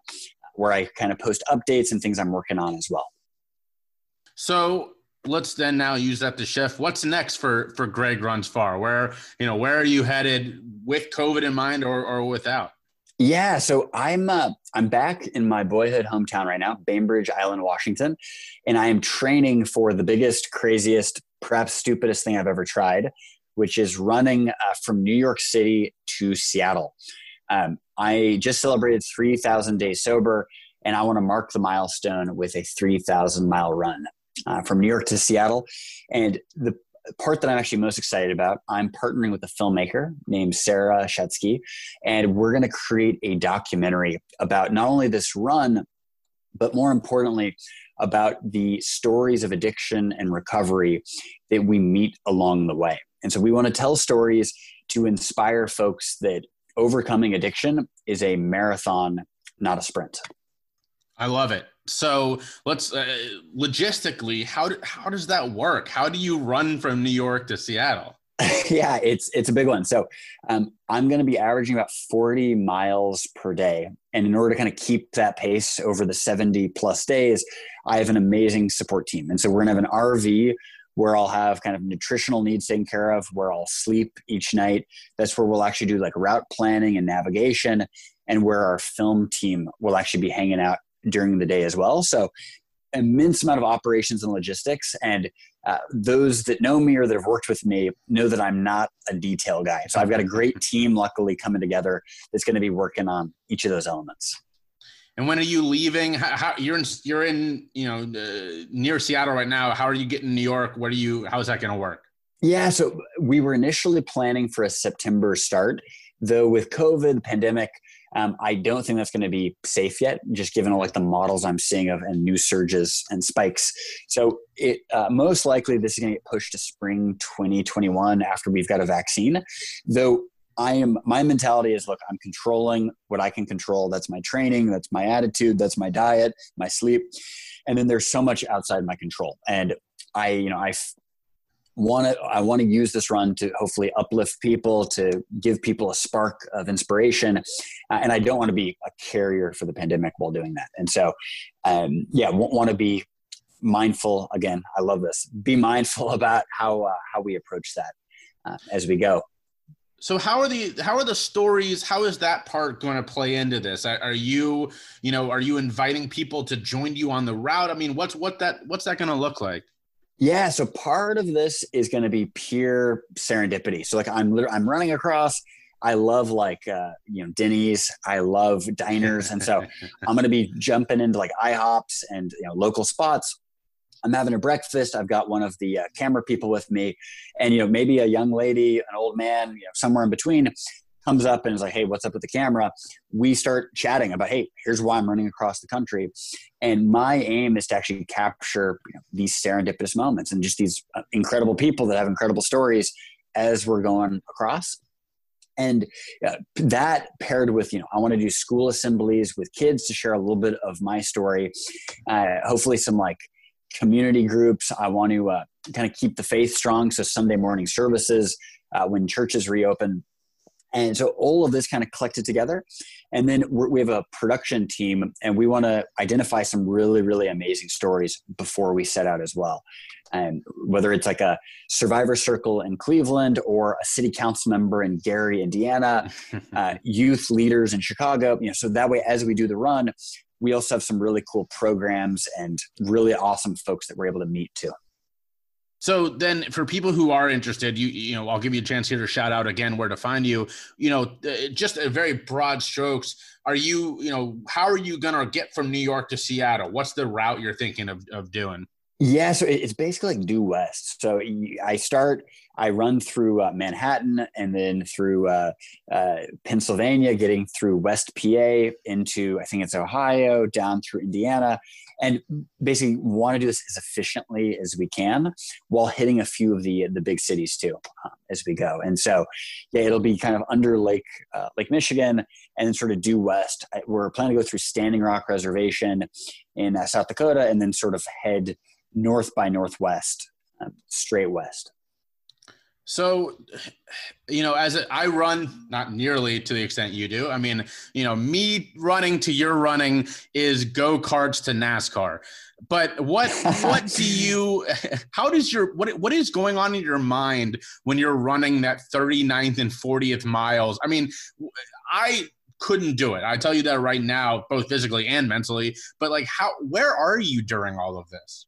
where I kind of post updates and things I'm working on as well. So let's then now use that to chef. What's next for for Greg Runs Far? Where you know where are you headed with COVID in mind or or without? Yeah, so I'm uh, I'm back in my boyhood hometown right now, Bainbridge Island, Washington, and I am training for the biggest, craziest, perhaps stupidest thing I've ever tried, which is running uh, from New York City to Seattle. Um, I just celebrated 3,000 days sober, and I want to mark the milestone with a 3,000 mile run uh, from New York to Seattle. And the part that I'm actually most excited about, I'm partnering with a filmmaker named Sarah Shetsky, and we're going to create a documentary about not only this run, but more importantly, about the stories of addiction and recovery that we meet along the way. And so we want to tell stories to inspire folks that overcoming addiction is a marathon, not a sprint. I love it. So let's uh, logistically, how do, how does that work? How do you run from New York to Seattle? yeah, it's it's a big one. So um, I'm going to be averaging about 40 miles per day, and in order to kind of keep that pace over the 70 plus days, I have an amazing support team. And so we're going to have an RV where I'll have kind of nutritional needs taken care of, where I'll sleep each night. That's where we'll actually do like route planning and navigation, and where our film team will actually be hanging out during the day as well. So immense amount of operations and logistics and uh, those that know me or that have worked with me know that i'm not a detail guy so i've got a great team luckily coming together that's going to be working on each of those elements and when are you leaving how, how you're in you're in you know uh, near seattle right now how are you getting to new york what are you how's that going to work yeah so we were initially planning for a september start though with covid pandemic um, I don't think that's going to be safe yet, just given all like the models I'm seeing of and new surges and spikes. So it uh, most likely this is going to get pushed to spring 2021 after we've got a vaccine. Though I am my mentality is look, I'm controlling what I can control. That's my training, that's my attitude, that's my diet, my sleep, and then there's so much outside my control. And I, you know, I want to i want to use this run to hopefully uplift people to give people a spark of inspiration uh, and i don't want to be a carrier for the pandemic while doing that and so um, yeah want to be mindful again i love this be mindful about how uh, how we approach that uh, as we go so how are the how are the stories how is that part going to play into this are, you you know are you inviting people to join you on the route i mean what's what that what's that going to look like yeah, so part of this is going to be pure serendipity. So like I'm literally I'm running across I love like uh, you know Denny's. I love diners, and so I'm going to be jumping into like IHOPs and you know local spots. I'm having a breakfast. I've got one of the uh, camera people with me, and you know maybe a young lady, an old man, you know somewhere in between comes up and is like, "Hey, what's up with the camera?" We start chatting about, "Hey, here's why I'm running across the country," and my aim is to actually capture you know, these serendipitous moments and just these uh, incredible people that have incredible stories as we're going across. And uh, that paired with, you know, I want to do school assemblies with kids to share a little bit of my story. Uh, hopefully, some like community groups. I want to uh, kind of keep the faith strong. So Sunday morning services, uh, when churches reopen, and so all of this kind of collected together. And then we have a production team, and we want to identify some really, really amazing stories before we set out as well. And whether it's like a survivor circle in Cleveland or a city council member in Gary, Indiana, uh, youth leaders in Chicago, you know, so that way as we do the run, we also have some really cool programs and really awesome folks that we're able to meet too. So then, for people who are interested, you you know, I'll give you a chance here to shout out again where to find you. You know, uh, just a very broad strokes. Are you you know how are you gonna get from New York to Seattle? What's the route you're thinking of of doing? Yeah, so it's basically like due west. So I start, I run through uh, Manhattan and then through uh, uh, Pennsylvania, getting through West PA into I think it's Ohio, down through Indiana, and basically want to do this as efficiently as we can while hitting a few of the the big cities too um, as we go and so yeah it'll be kind of under lake uh, lake michigan and then sort of due west we're planning to go through standing rock reservation in uh, south dakota and then sort of head north by northwest um, straight west so, you know, as a, I run, not nearly to the extent you do. I mean, you know, me running to your running is go karts to NASCAR. But what what do you? How does your what what is going on in your mind when you're running that 39th and 40th miles? I mean, I couldn't do it. I tell you that right now, both physically and mentally. But like, how? Where are you during all of this?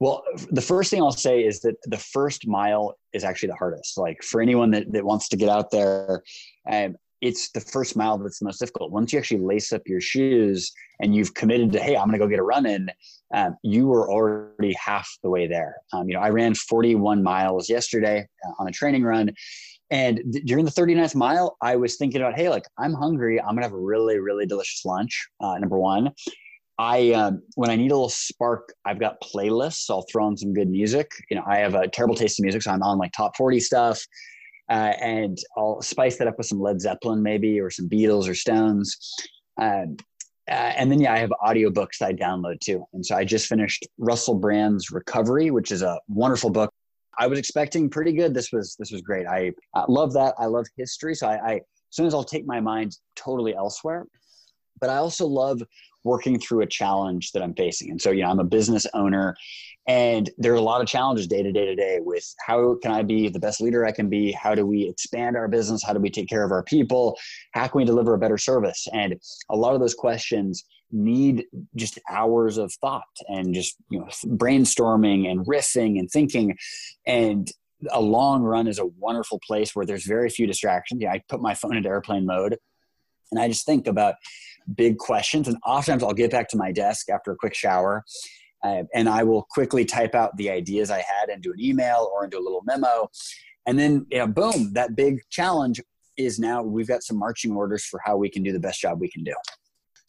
Well, the first thing I'll say is that the first mile is actually the hardest. Like for anyone that, that wants to get out there, um, it's the first mile that's the most difficult. Once you actually lace up your shoes and you've committed to, hey, I'm going to go get a run in, um, you were already half the way there. Um, you know, I ran 41 miles yesterday uh, on a training run. And th- during the 39th mile, I was thinking about, hey, like I'm hungry. I'm going to have a really, really delicious lunch, uh, number one. I um, when I need a little spark, I've got playlists. So I'll throw on some good music. You know, I have a terrible taste in music, so I'm on like top forty stuff, uh, and I'll spice that up with some Led Zeppelin maybe, or some Beatles or Stones. Um, uh, and then yeah, I have audiobooks I download too. And so I just finished Russell Brand's Recovery, which is a wonderful book. I was expecting pretty good. This was this was great. I love that. I love history. So I, I as soon as I'll take my mind totally elsewhere. But I also love working through a challenge that I'm facing. And so, you know, I'm a business owner and there are a lot of challenges day to day to day with how can I be the best leader I can be? How do we expand our business? How do we take care of our people? How can we deliver a better service? And a lot of those questions need just hours of thought and just you know brainstorming and riffing and thinking and a long run is a wonderful place where there's very few distractions. Yeah, I put my phone into airplane mode and I just think about big questions. And oftentimes I'll get back to my desk after a quick shower uh, and I will quickly type out the ideas I had into an email or into a little memo. And then, you know, boom, that big challenge is now we've got some marching orders for how we can do the best job we can do.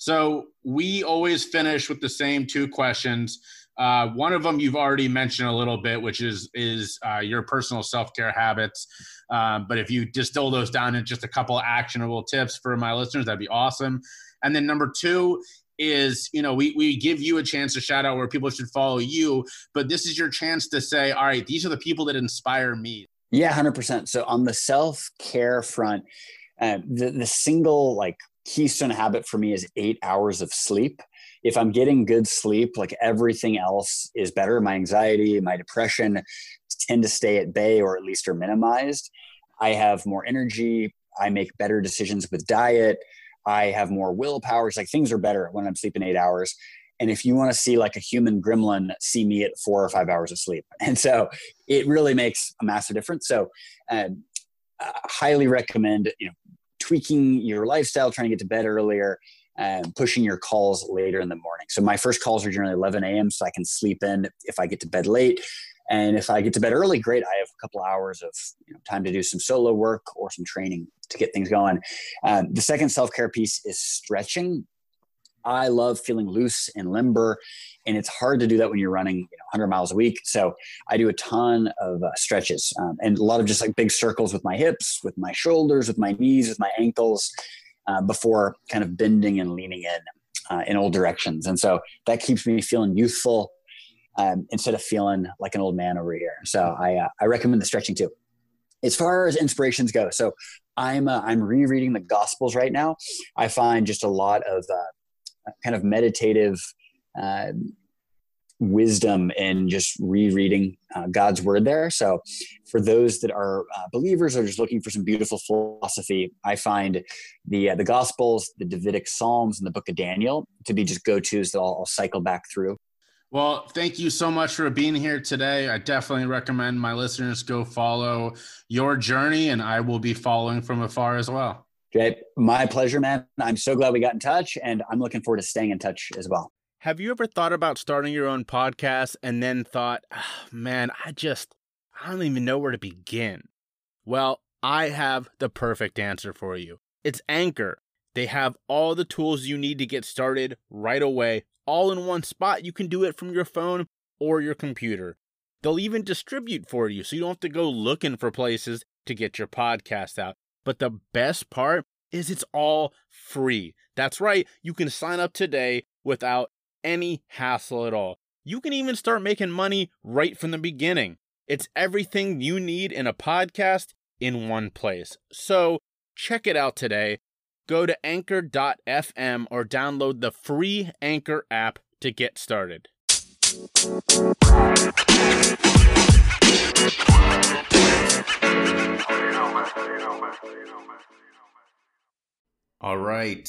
So we always finish with the same two questions. Uh, one of them you've already mentioned a little bit, which is is uh, your personal self care habits. Um, but if you distill those down into just a couple actionable tips for my listeners, that'd be awesome. And then number two is you know we, we give you a chance to shout out where people should follow you but this is your chance to say all right these are the people that inspire me yeah 100% so on the self-care front uh, the, the single like keystone habit for me is eight hours of sleep if i'm getting good sleep like everything else is better my anxiety my depression tend to stay at bay or at least are minimized i have more energy i make better decisions with diet I have more willpower. It's like things are better when I'm sleeping eight hours. And if you want to see like a human gremlin, see me at four or five hours of sleep. And so it really makes a massive difference. So, um, I highly recommend you know tweaking your lifestyle, trying to get to bed earlier, and pushing your calls later in the morning. So my first calls are generally 11 a.m. so I can sleep in if I get to bed late. And if I get to bed early, great. I have a couple hours of you know, time to do some solo work or some training to get things going. Um, the second self care piece is stretching. I love feeling loose and limber, and it's hard to do that when you're running you know, 100 miles a week. So I do a ton of uh, stretches um, and a lot of just like big circles with my hips, with my shoulders, with my knees, with my ankles, uh, before kind of bending and leaning in uh, in all directions. And so that keeps me feeling youthful um, instead of feeling like an old man over here. So I uh, I recommend the stretching too. As far as inspirations go, so I'm uh, I'm rereading the Gospels right now. I find just a lot of uh, kind of meditative uh, wisdom in just rereading uh, God's word there. So, for those that are uh, believers or just looking for some beautiful philosophy, I find the uh, the Gospels, the Davidic Psalms, and the Book of Daniel to be just go tos that I'll, I'll cycle back through. Well, thank you so much for being here today. I definitely recommend my listeners go follow your journey, and I will be following from afar as well. Great. My pleasure, man. I'm so glad we got in touch, and I'm looking forward to staying in touch as well. Have you ever thought about starting your own podcast and then thought, oh, man, I just, I don't even know where to begin? Well, I have the perfect answer for you. It's Anchor. They have all the tools you need to get started right away all in one spot. You can do it from your phone or your computer. They'll even distribute for you so you don't have to go looking for places to get your podcast out. But the best part is it's all free. That's right, you can sign up today without any hassle at all. You can even start making money right from the beginning. It's everything you need in a podcast in one place. So check it out today go to anchor.fm or download the free Anchor app to get started. All right.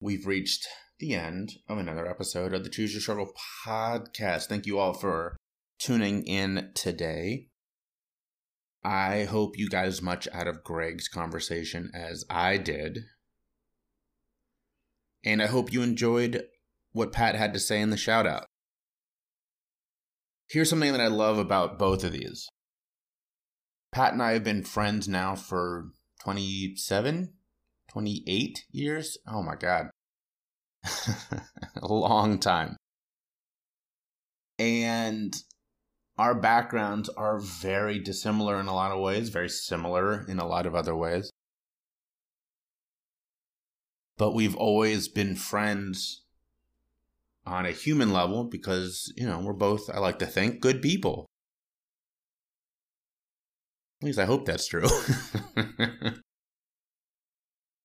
We've reached the end of another episode of the Choose Your Struggle podcast. Thank you all for tuning in today. I hope you got as much out of Greg's conversation as I did. And I hope you enjoyed what Pat had to say in the shout out. Here's something that I love about both of these. Pat and I have been friends now for 27, 28 years. Oh my God. a long time. And our backgrounds are very dissimilar in a lot of ways, very similar in a lot of other ways. but we've always been friends on a human level because, you know, we're both, I like to think, good people. At least I hope that's true.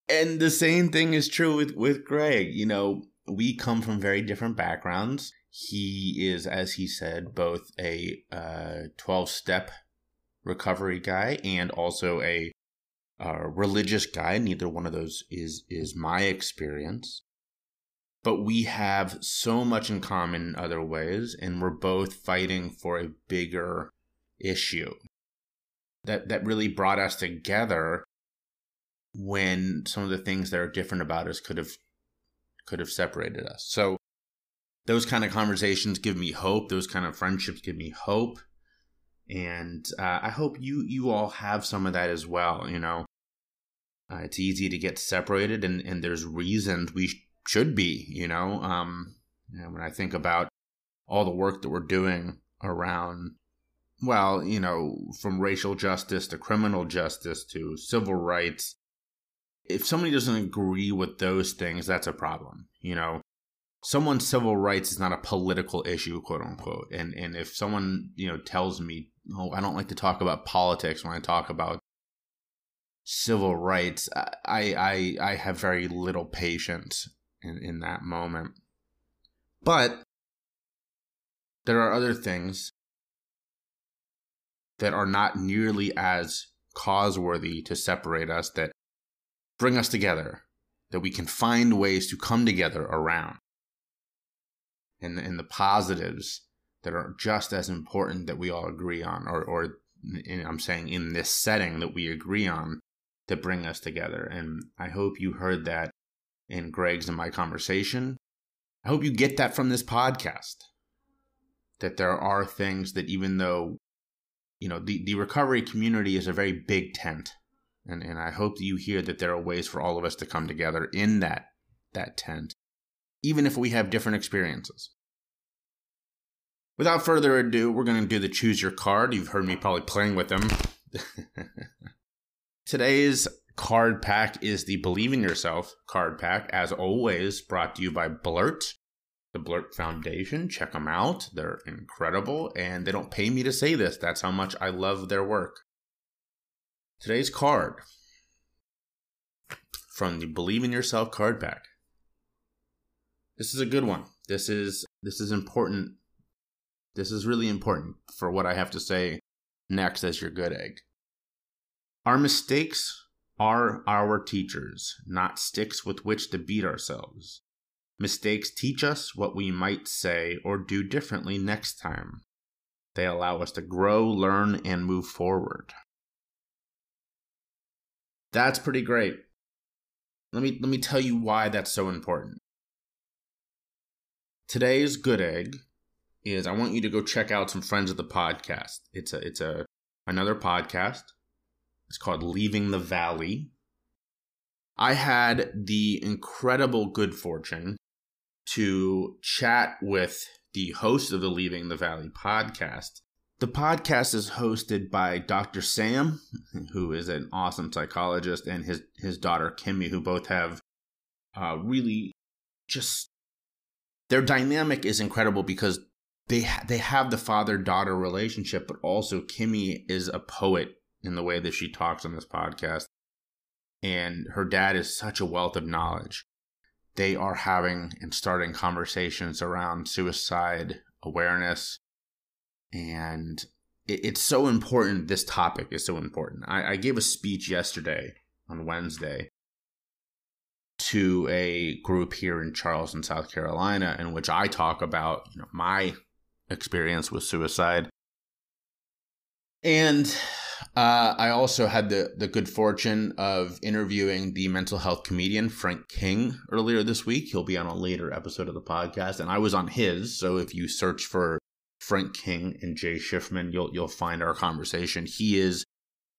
and the same thing is true with, with Greg. You know, we come from very different backgrounds. He is, as he said, both a 12 uh, step recovery guy and also a uh, religious guy. Neither one of those is is my experience. But we have so much in common in other ways, and we're both fighting for a bigger issue that that really brought us together when some of the things that are different about us could have could have separated us. So those kind of conversations give me hope. Those kind of friendships give me hope and uh, I hope you you all have some of that as well. You know, uh, it's easy to get separated, and and there's reasons we sh- should be. You know, um, you know, when I think about all the work that we're doing around, well, you know, from racial justice to criminal justice to civil rights. If somebody doesn't agree with those things, that's a problem. You know, someone's civil rights is not a political issue, quote unquote. And and if someone you know tells me oh, I don't like to talk about politics when I talk about civil rights. I I I have very little patience in, in that moment. But there are other things that are not nearly as causeworthy to separate us that bring us together, that we can find ways to come together around. And, and the positives that are just as important that we all agree on, or, or in, I'm saying in this setting that we agree on to bring us together. And I hope you heard that in Greg's and my conversation. I hope you get that from this podcast. That there are things that even though, you know, the, the recovery community is a very big tent. And, and I hope that you hear that there are ways for all of us to come together in that that tent, even if we have different experiences. Without further ado, we're going to do the choose your card. You've heard me probably playing with them. Today's card pack is the Believe in Yourself card pack, as always, brought to you by Blurt, the Blurt Foundation. Check them out. They're incredible, and they don't pay me to say this. That's how much I love their work. Today's card from the Believe in Yourself card pack. This is a good one. This is this is important this is really important for what I have to say next as your good egg. Our mistakes are our teachers, not sticks with which to beat ourselves. Mistakes teach us what we might say or do differently next time. They allow us to grow, learn, and move forward. That's pretty great. Let me let me tell you why that's so important. Today's good egg is I want you to go check out some friends of the podcast. It's a it's a another podcast. It's called Leaving the Valley. I had the incredible good fortune to chat with the host of the Leaving the Valley podcast. The podcast is hosted by Dr. Sam, who is an awesome psychologist, and his his daughter Kimmy, who both have uh, really just their dynamic is incredible because they ha- they have the father daughter relationship, but also Kimmy is a poet in the way that she talks on this podcast, and her dad is such a wealth of knowledge. They are having and starting conversations around suicide awareness, and it, it's so important. This topic is so important. I, I gave a speech yesterday on Wednesday to a group here in Charleston, South Carolina, in which I talk about you know, my experience with suicide. And uh, I also had the, the good fortune of interviewing the mental health comedian Frank King earlier this week. He'll be on a later episode of the podcast, and I was on his. So if you search for Frank King and Jay Shifman, you'll you'll find our conversation. He is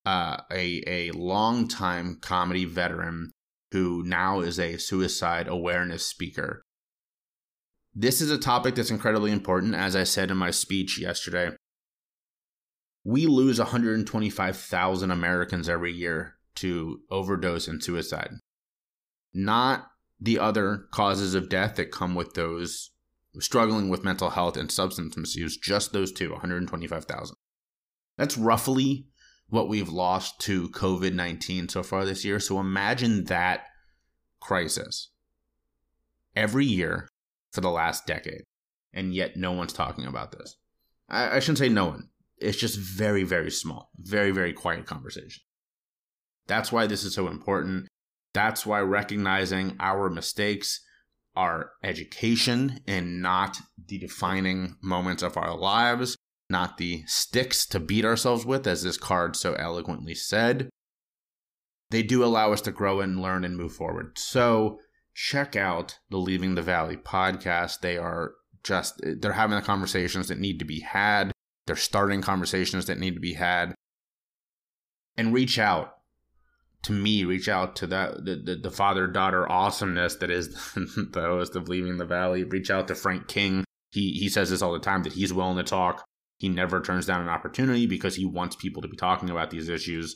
uh, a a longtime comedy veteran who now is a suicide awareness speaker. This is a topic that's incredibly important, as I said in my speech yesterday. We lose 125,000 Americans every year to overdose and suicide. Not the other causes of death that come with those struggling with mental health and substance misuse, just those two, 125,000. That's roughly what we've lost to COVID 19 so far this year. So imagine that crisis every year for the last decade. And yet no one's talking about this. I, I shouldn't say no one. It's just very, very small, very, very quiet conversation. That's why this is so important. That's why recognizing our mistakes, our education, and not the defining moments of our lives, not the sticks to beat ourselves with, as this card so eloquently said, they do allow us to grow and learn and move forward. So check out the Leaving the Valley podcast. They are just, they're having the conversations that need to be had. They're starting conversations that need to be had. And reach out to me, reach out to that the, the, the father daughter awesomeness that is the host of Leaving the Valley. Reach out to Frank King. He he says this all the time that he's willing to talk. He never turns down an opportunity because he wants people to be talking about these issues.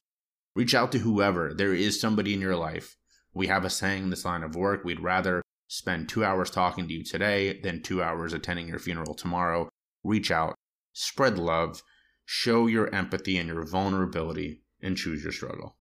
Reach out to whoever. There is somebody in your life. We have a saying in this line of work. We'd rather spend two hours talking to you today than two hours attending your funeral tomorrow. Reach out, spread love, show your empathy and your vulnerability, and choose your struggle.